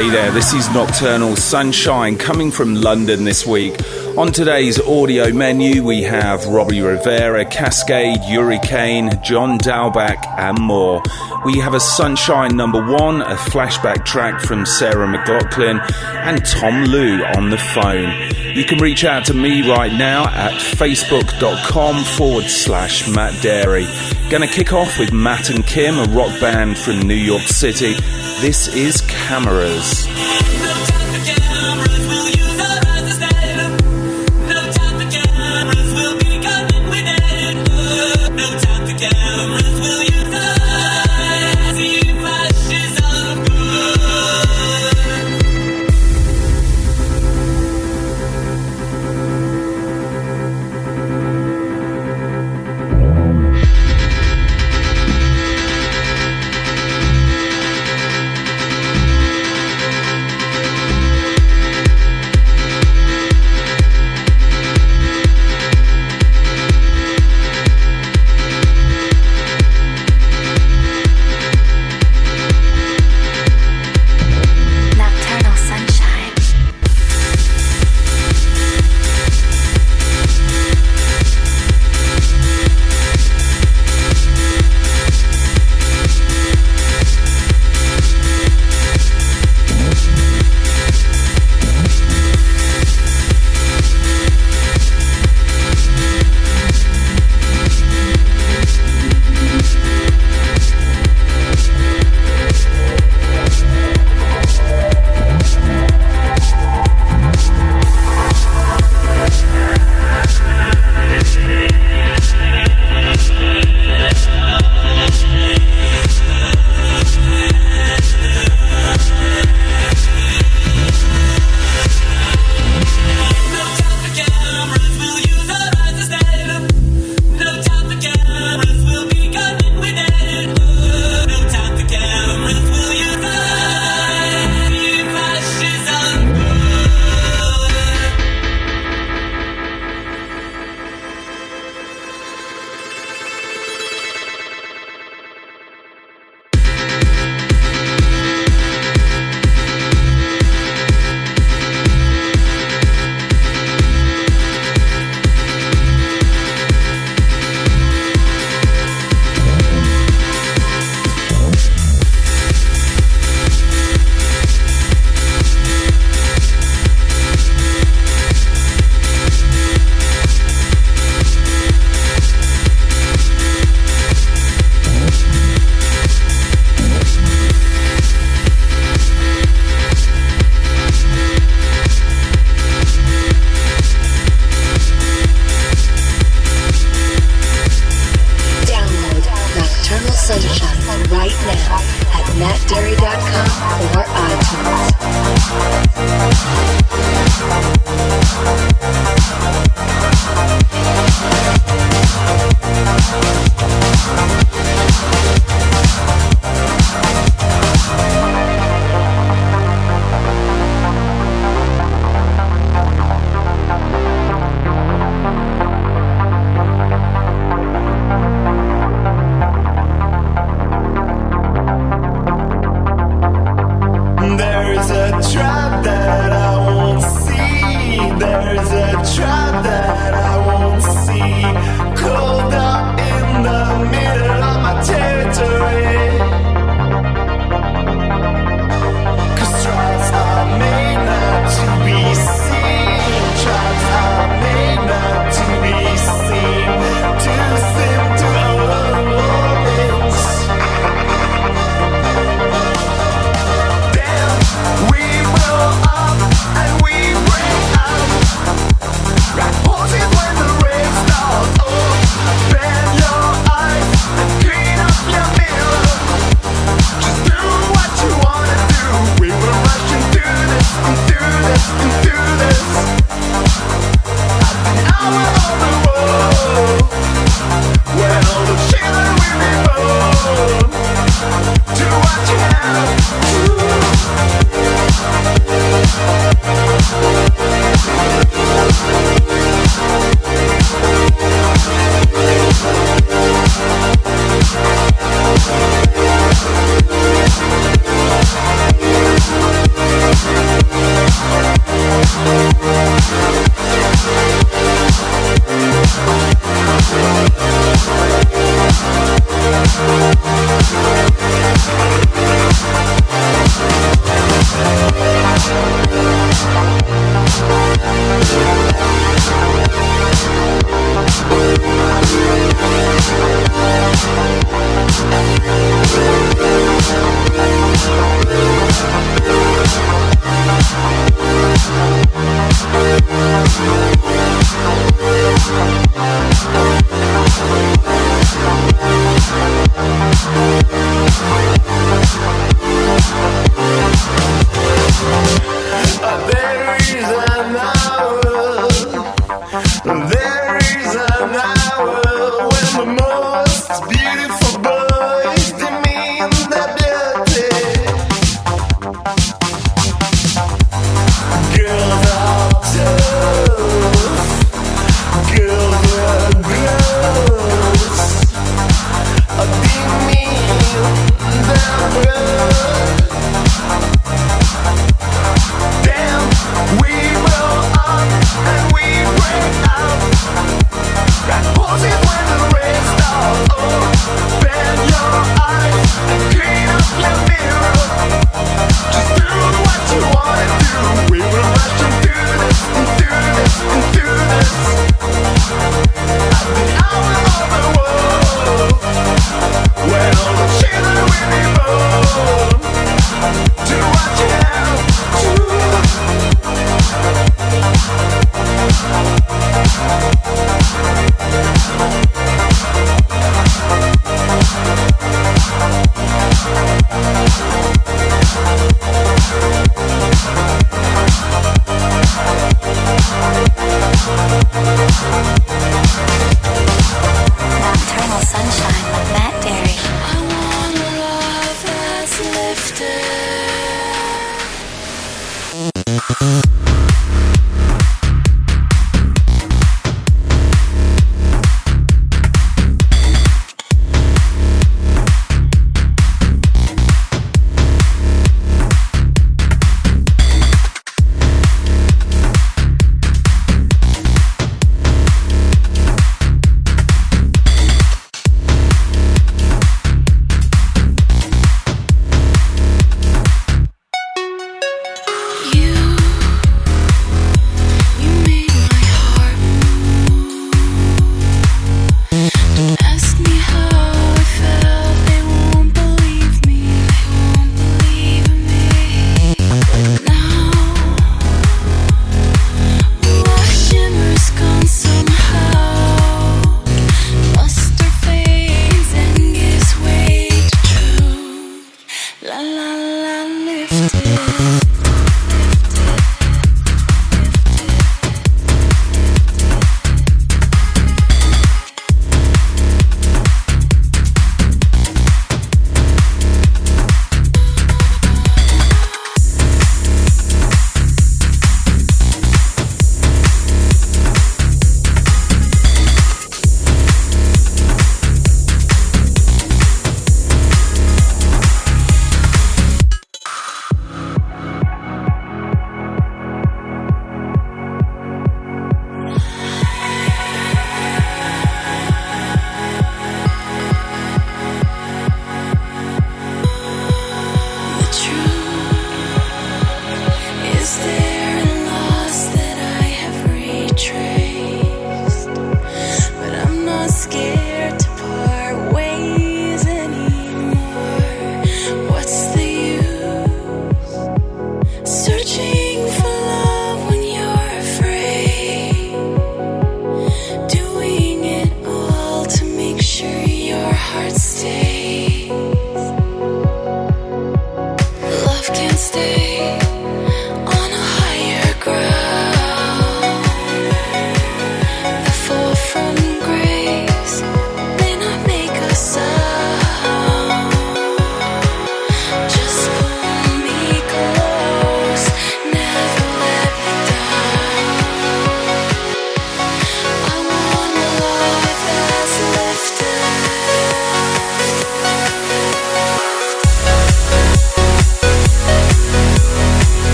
Hey there, this is Nocturnal Sunshine coming from London this week. On today's audio menu, we have Robbie Rivera, Cascade, Yuri Kane, John Dahlback, and more. We have a Sunshine number one, a flashback track from Sarah McLachlan, and Tom Liu on the phone. You can reach out to me right now at facebook.com forward slash Matt Darey. Gonna kick off with Matt and Kim, a rock band from New York City. This is Cameras.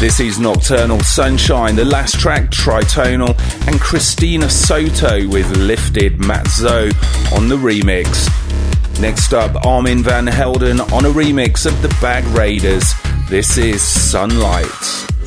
This is Nocturnal Sunshine, the last track Tritonal, and Cristina Soto with Lifted Mat Zo on the remix. Next up, Armand Van Helden on a remix of the Bag Raiders. This is Sunlight.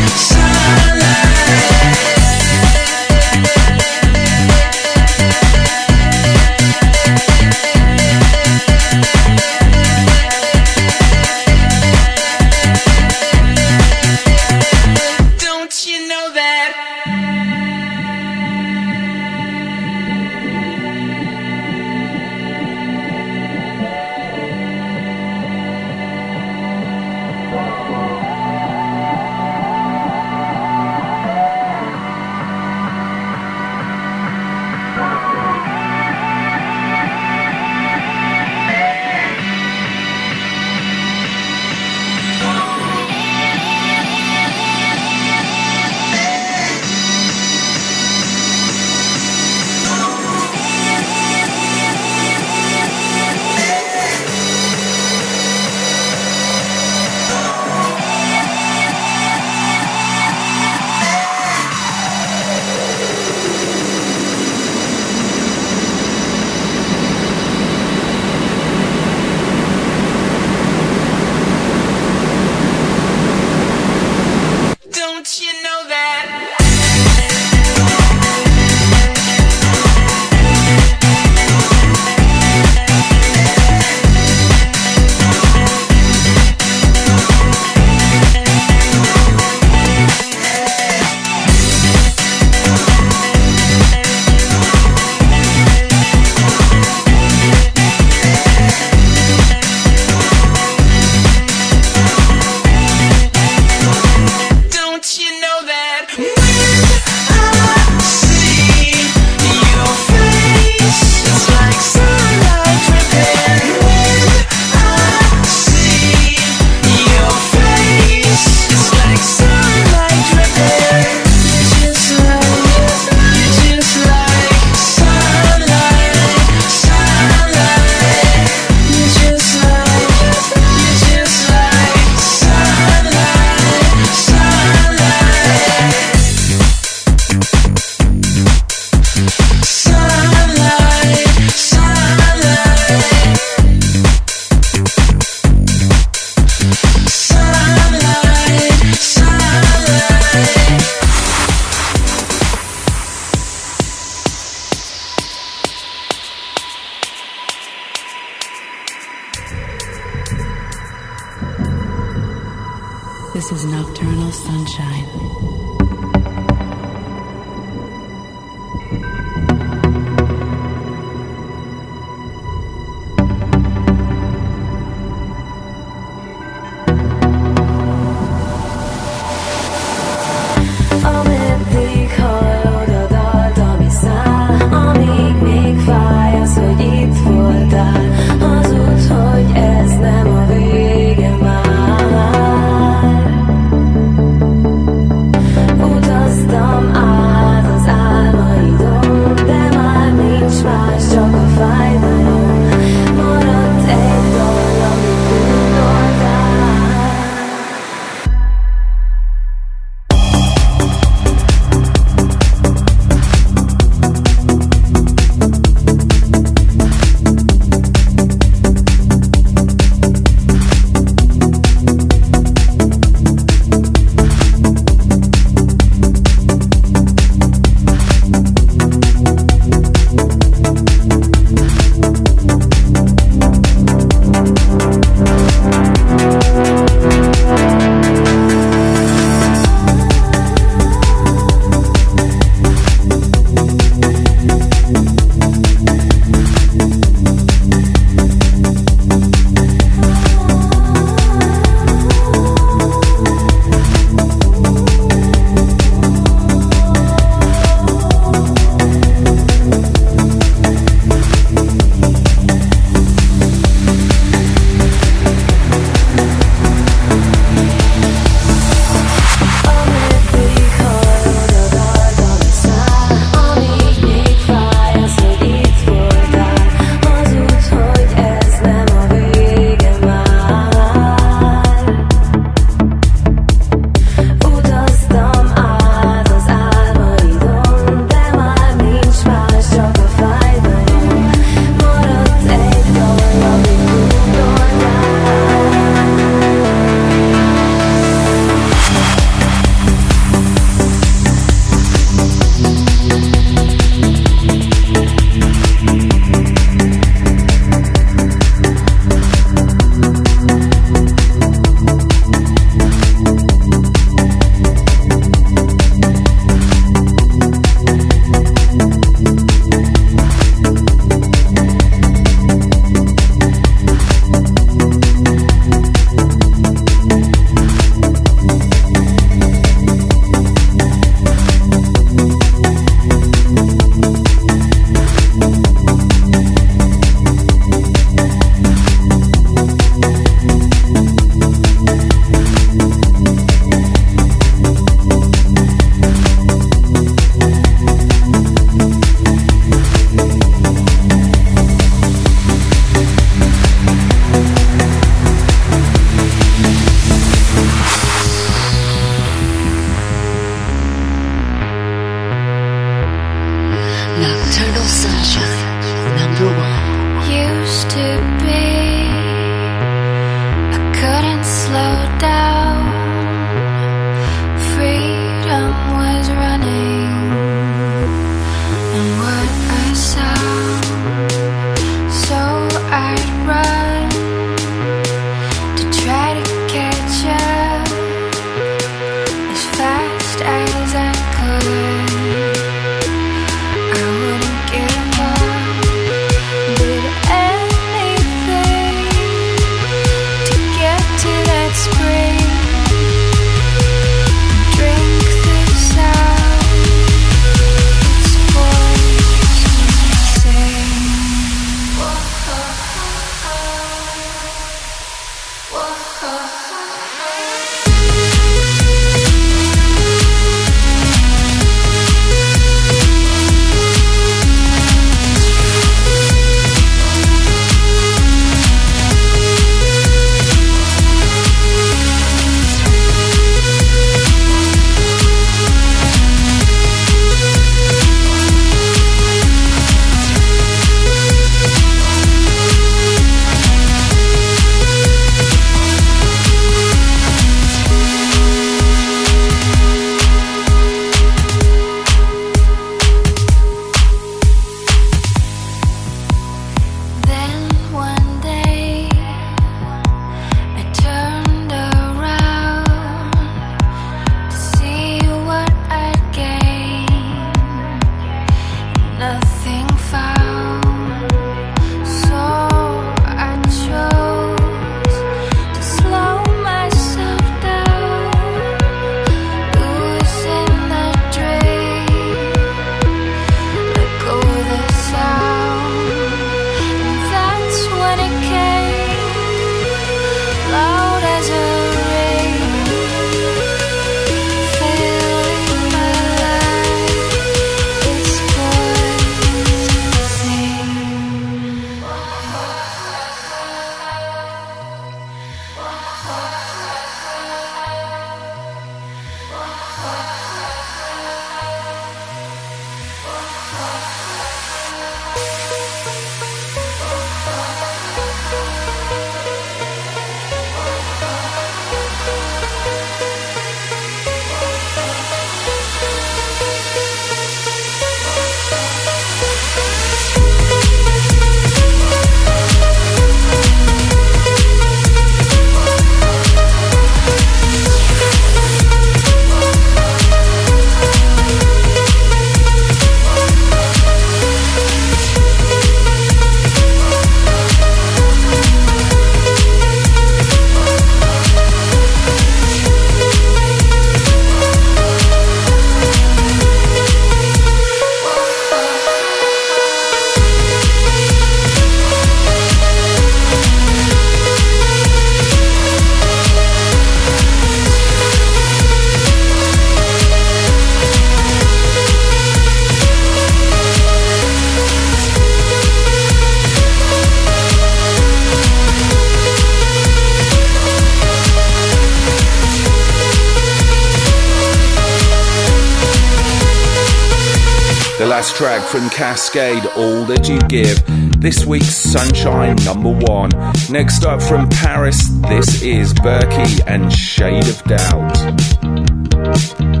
Last track from Cascade, All That You Give. This week's Sunshine number one. Next up from Paris, this is Berkey and Shade of Doubt.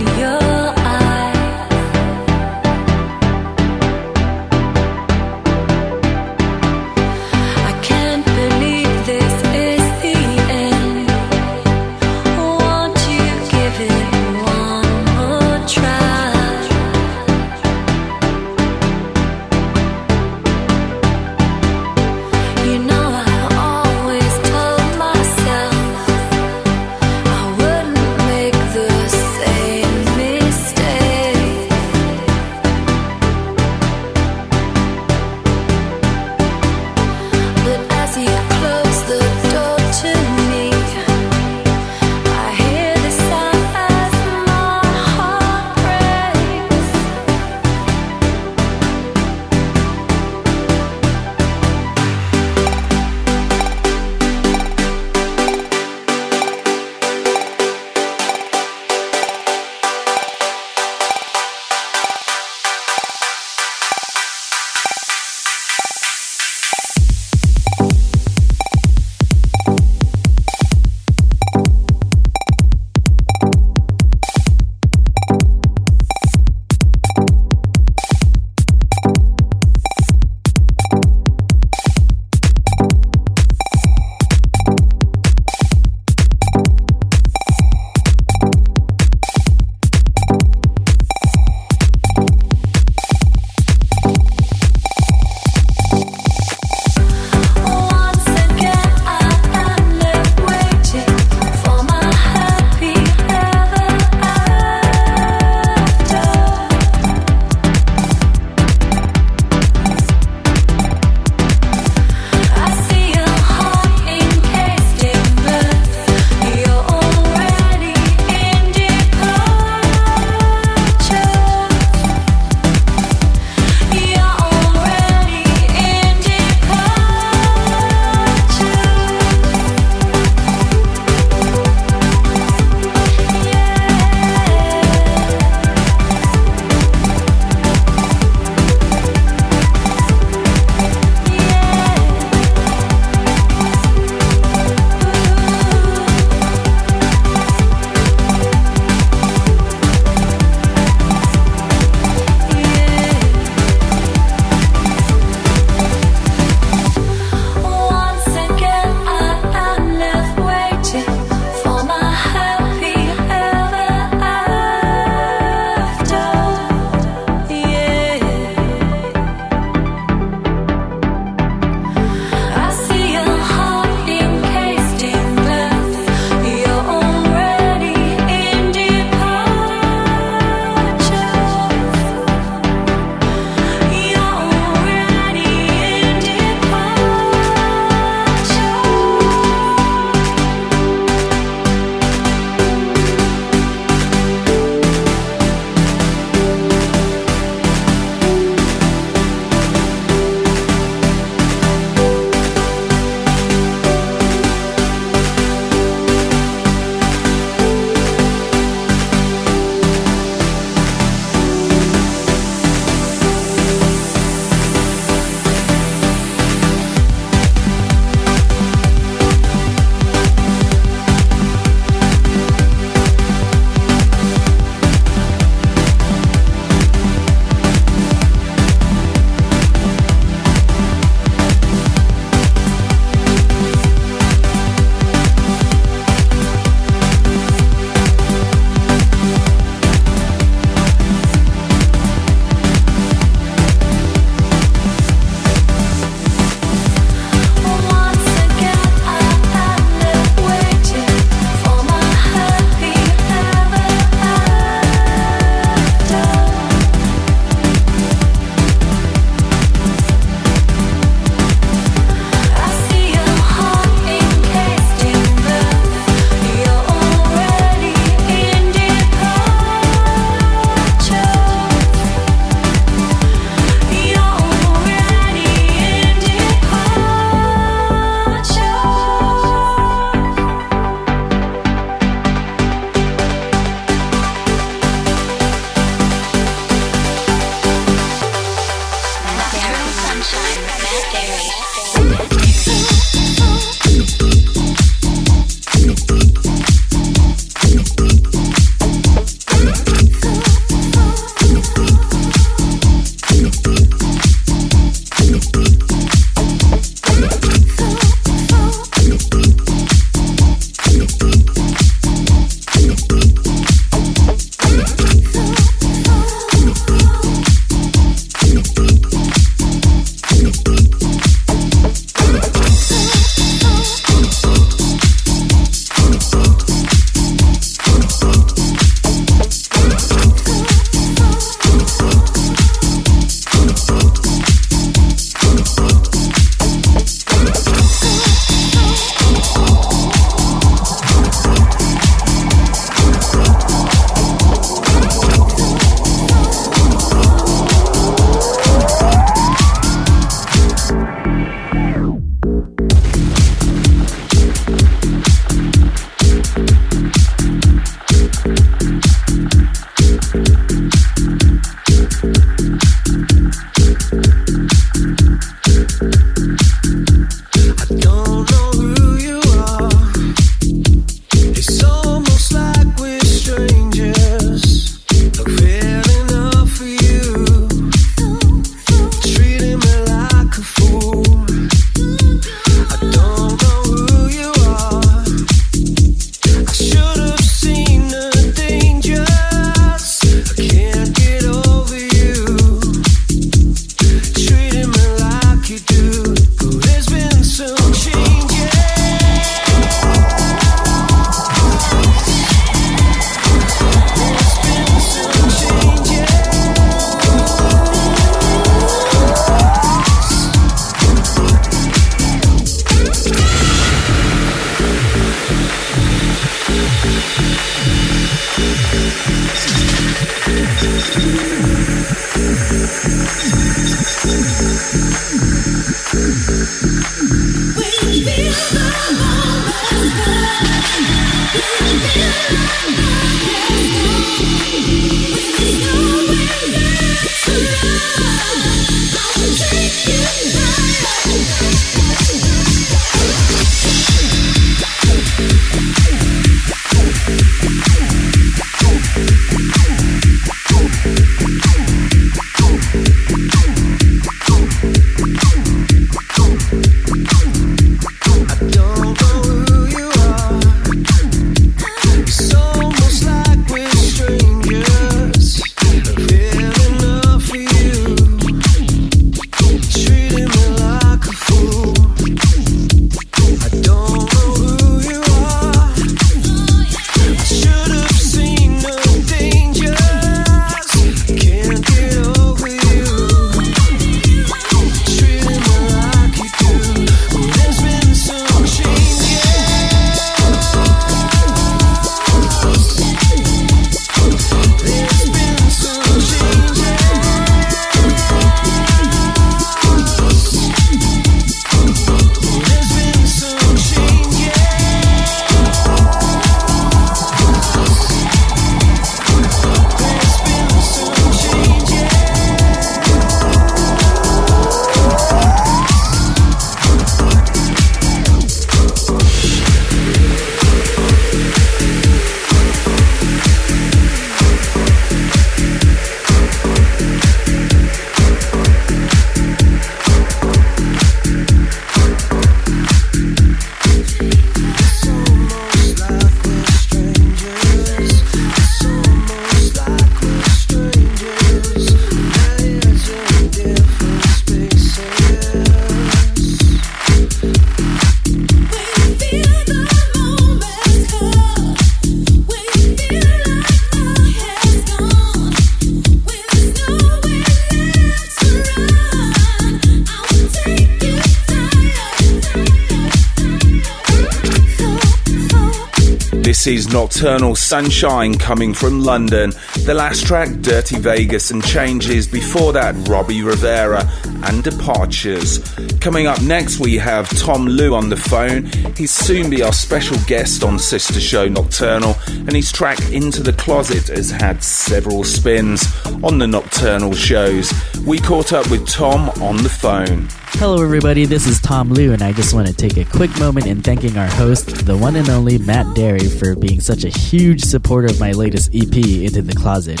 This is Nocturnal Sunshine coming from London. The last track, Dirty Vegas and Changes. Before that, Robbie Rivera and Departures. Coming up next, we have Tom Liu on the phone. He'll soon be our special guest on Sister Show Nocturnal, and his track Into the Closet has had several spins on the Nocturnal shows. We caught up with Tom on the phone. Hello, everybody. This is Tom Liu, and I just want to take a quick moment in thanking our host, the one and only Matt Darey, for being such a huge supporter of my latest EP, Into the Closet,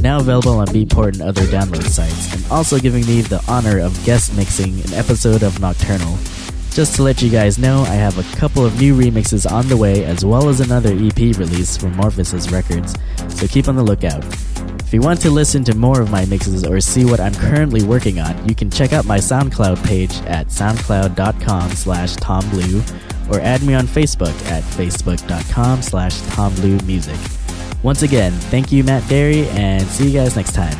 now available on Beatport and other download sites, and also giving me the honor of guest mixing an episode of Nocturnal. Just to let you guys know, I have a couple of new remixes on the way, as well as another EP release from Morphosis Records, so keep on the lookout. If you want to listen to more of my mixes or see what I'm currently working on, you can check out my SoundCloud page at soundcloud.com slash tomblue or add me on Facebook at facebook.com slash tombluemusic. Once again, thank you Matt Darey and see you guys next time.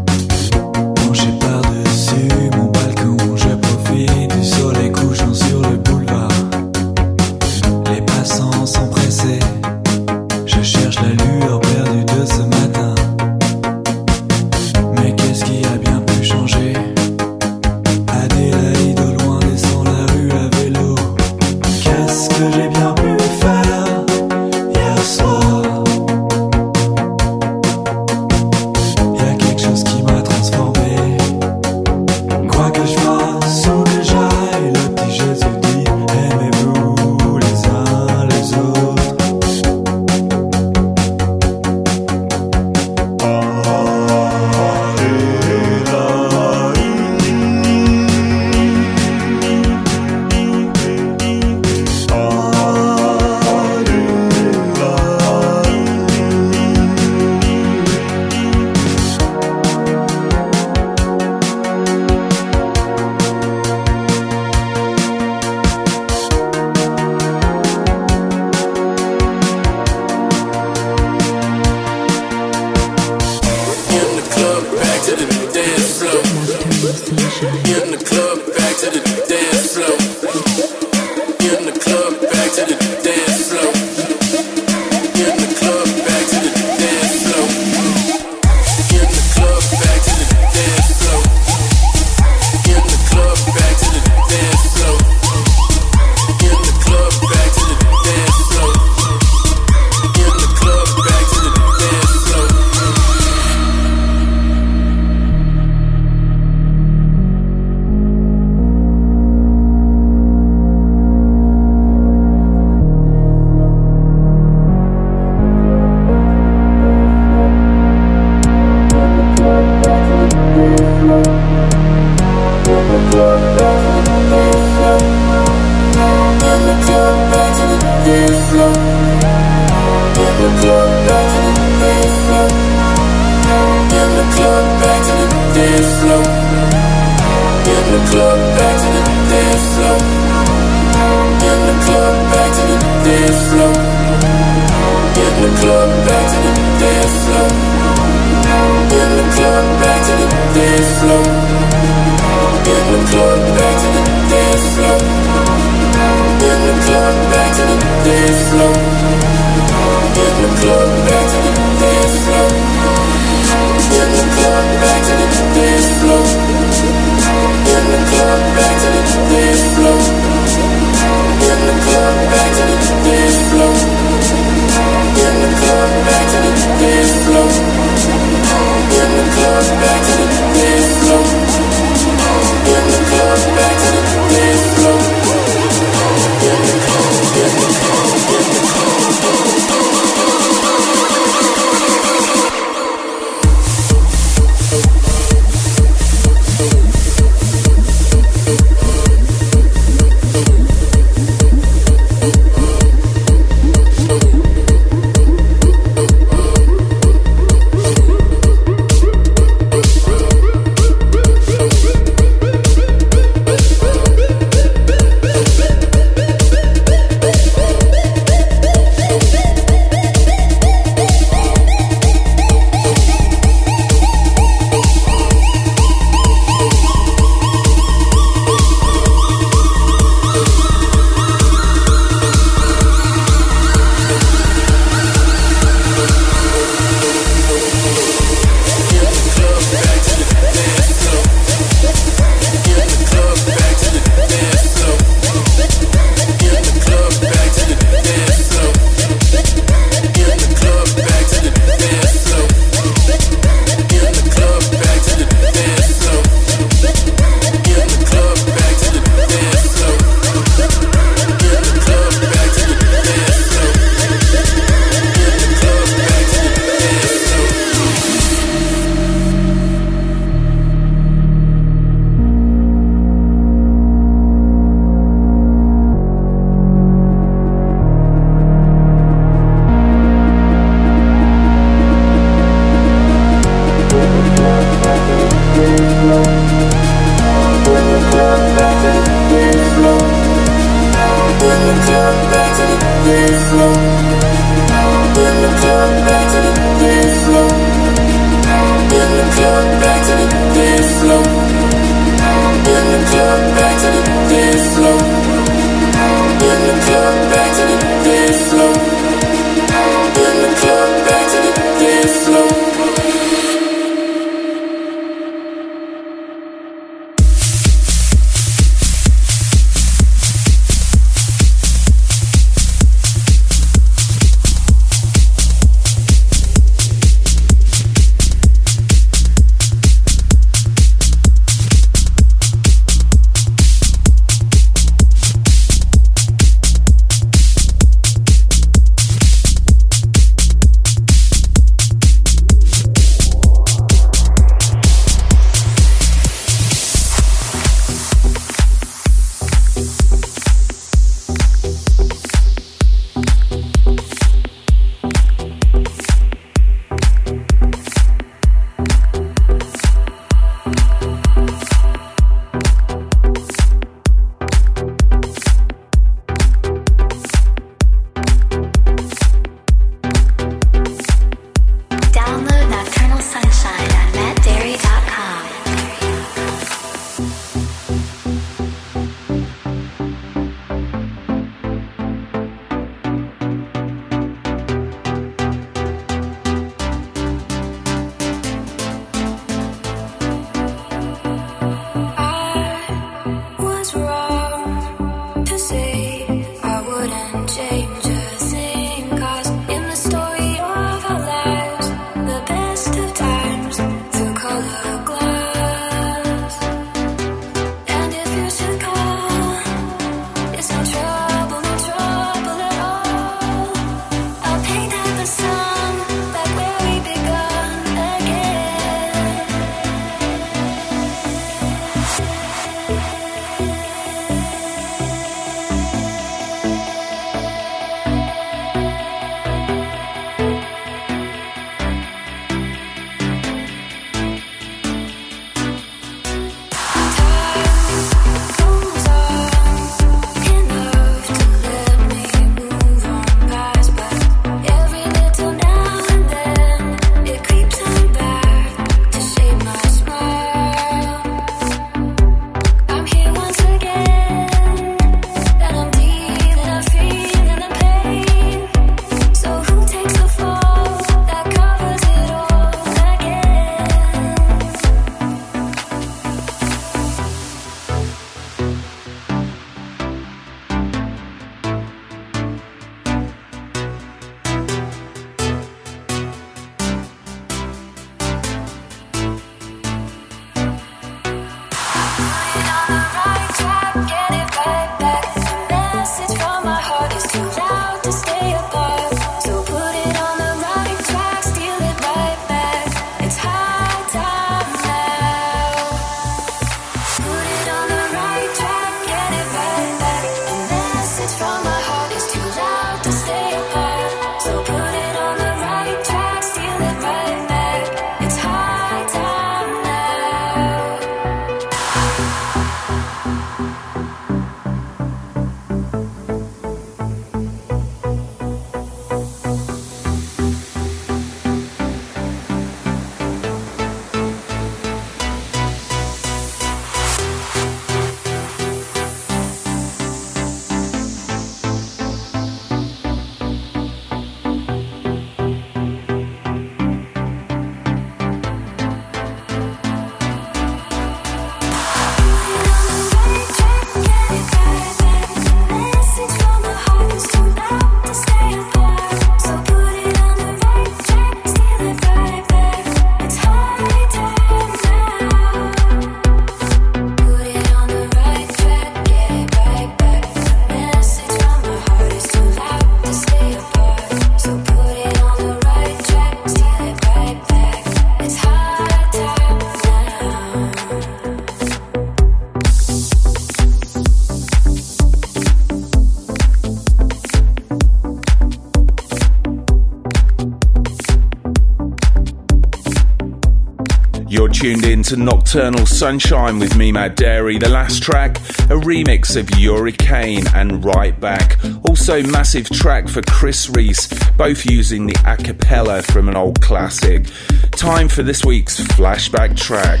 To Nocturnal Sunshine with me, Matt Darey. The last track, a remix of Hurricane and Right Back. Also, massive track for Chris Reese, both using the a cappella from an old classic. Time for this week's flashback track.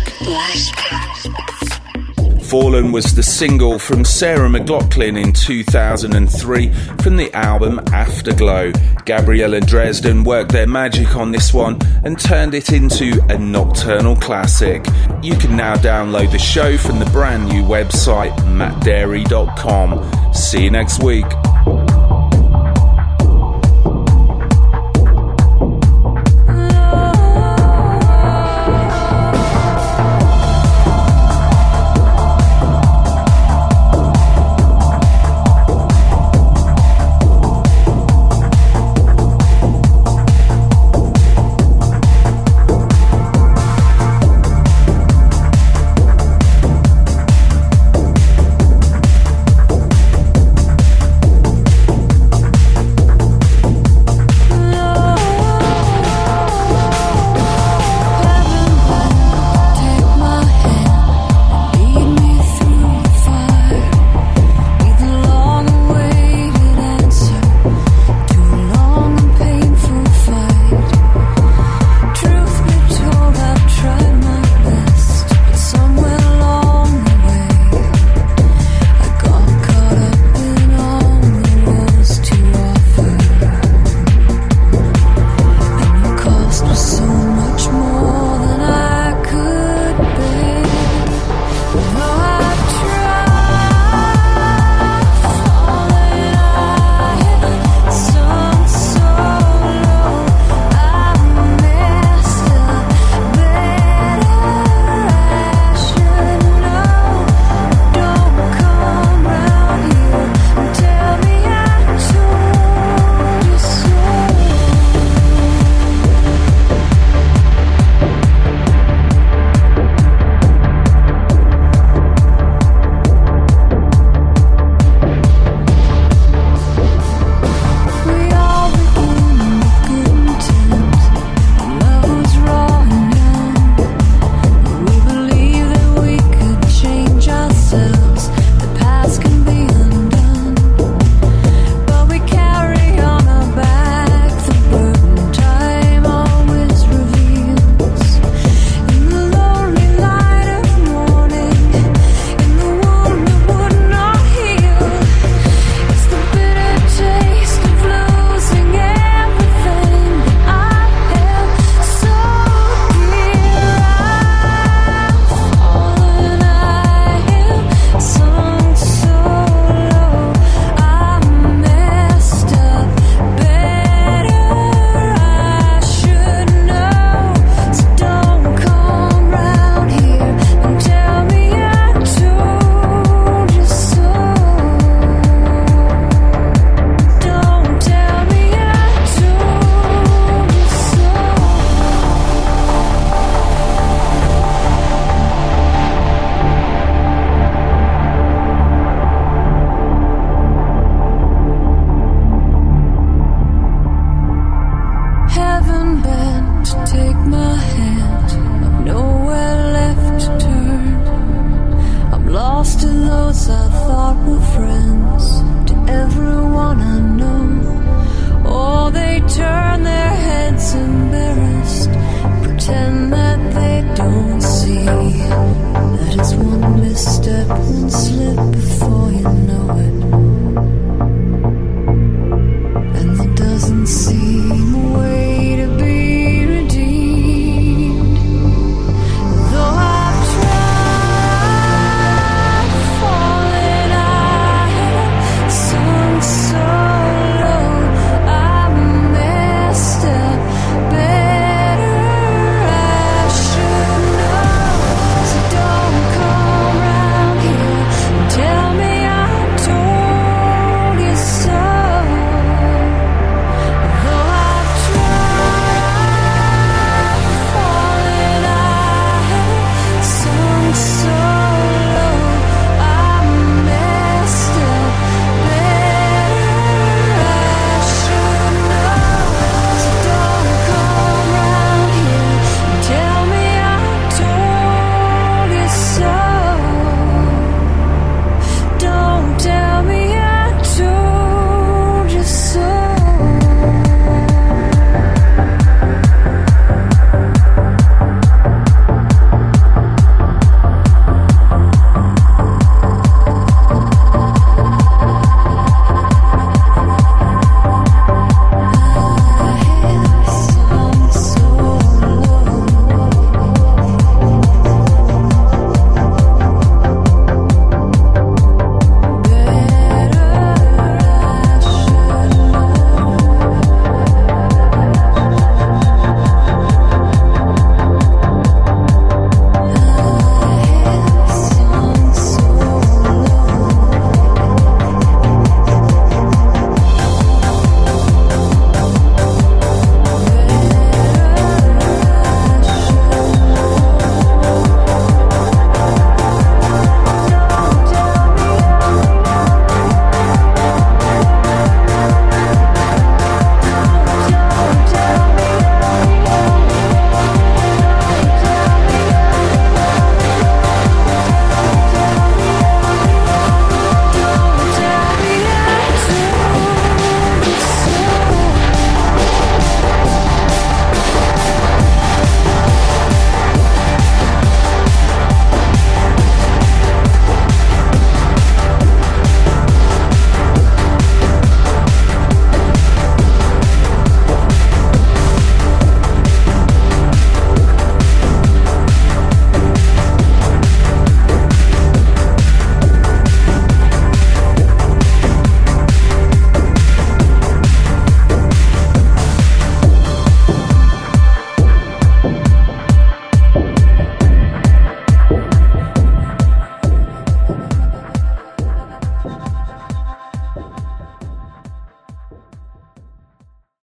Fallen was the single from Sarah McLachlan in 2003 from the album Afterglow. Gabriel and Dresden worked their magic on this one and turned it into a nocturnal classic. You can now download the show from the brand new website, mattdarey.com. See you next week.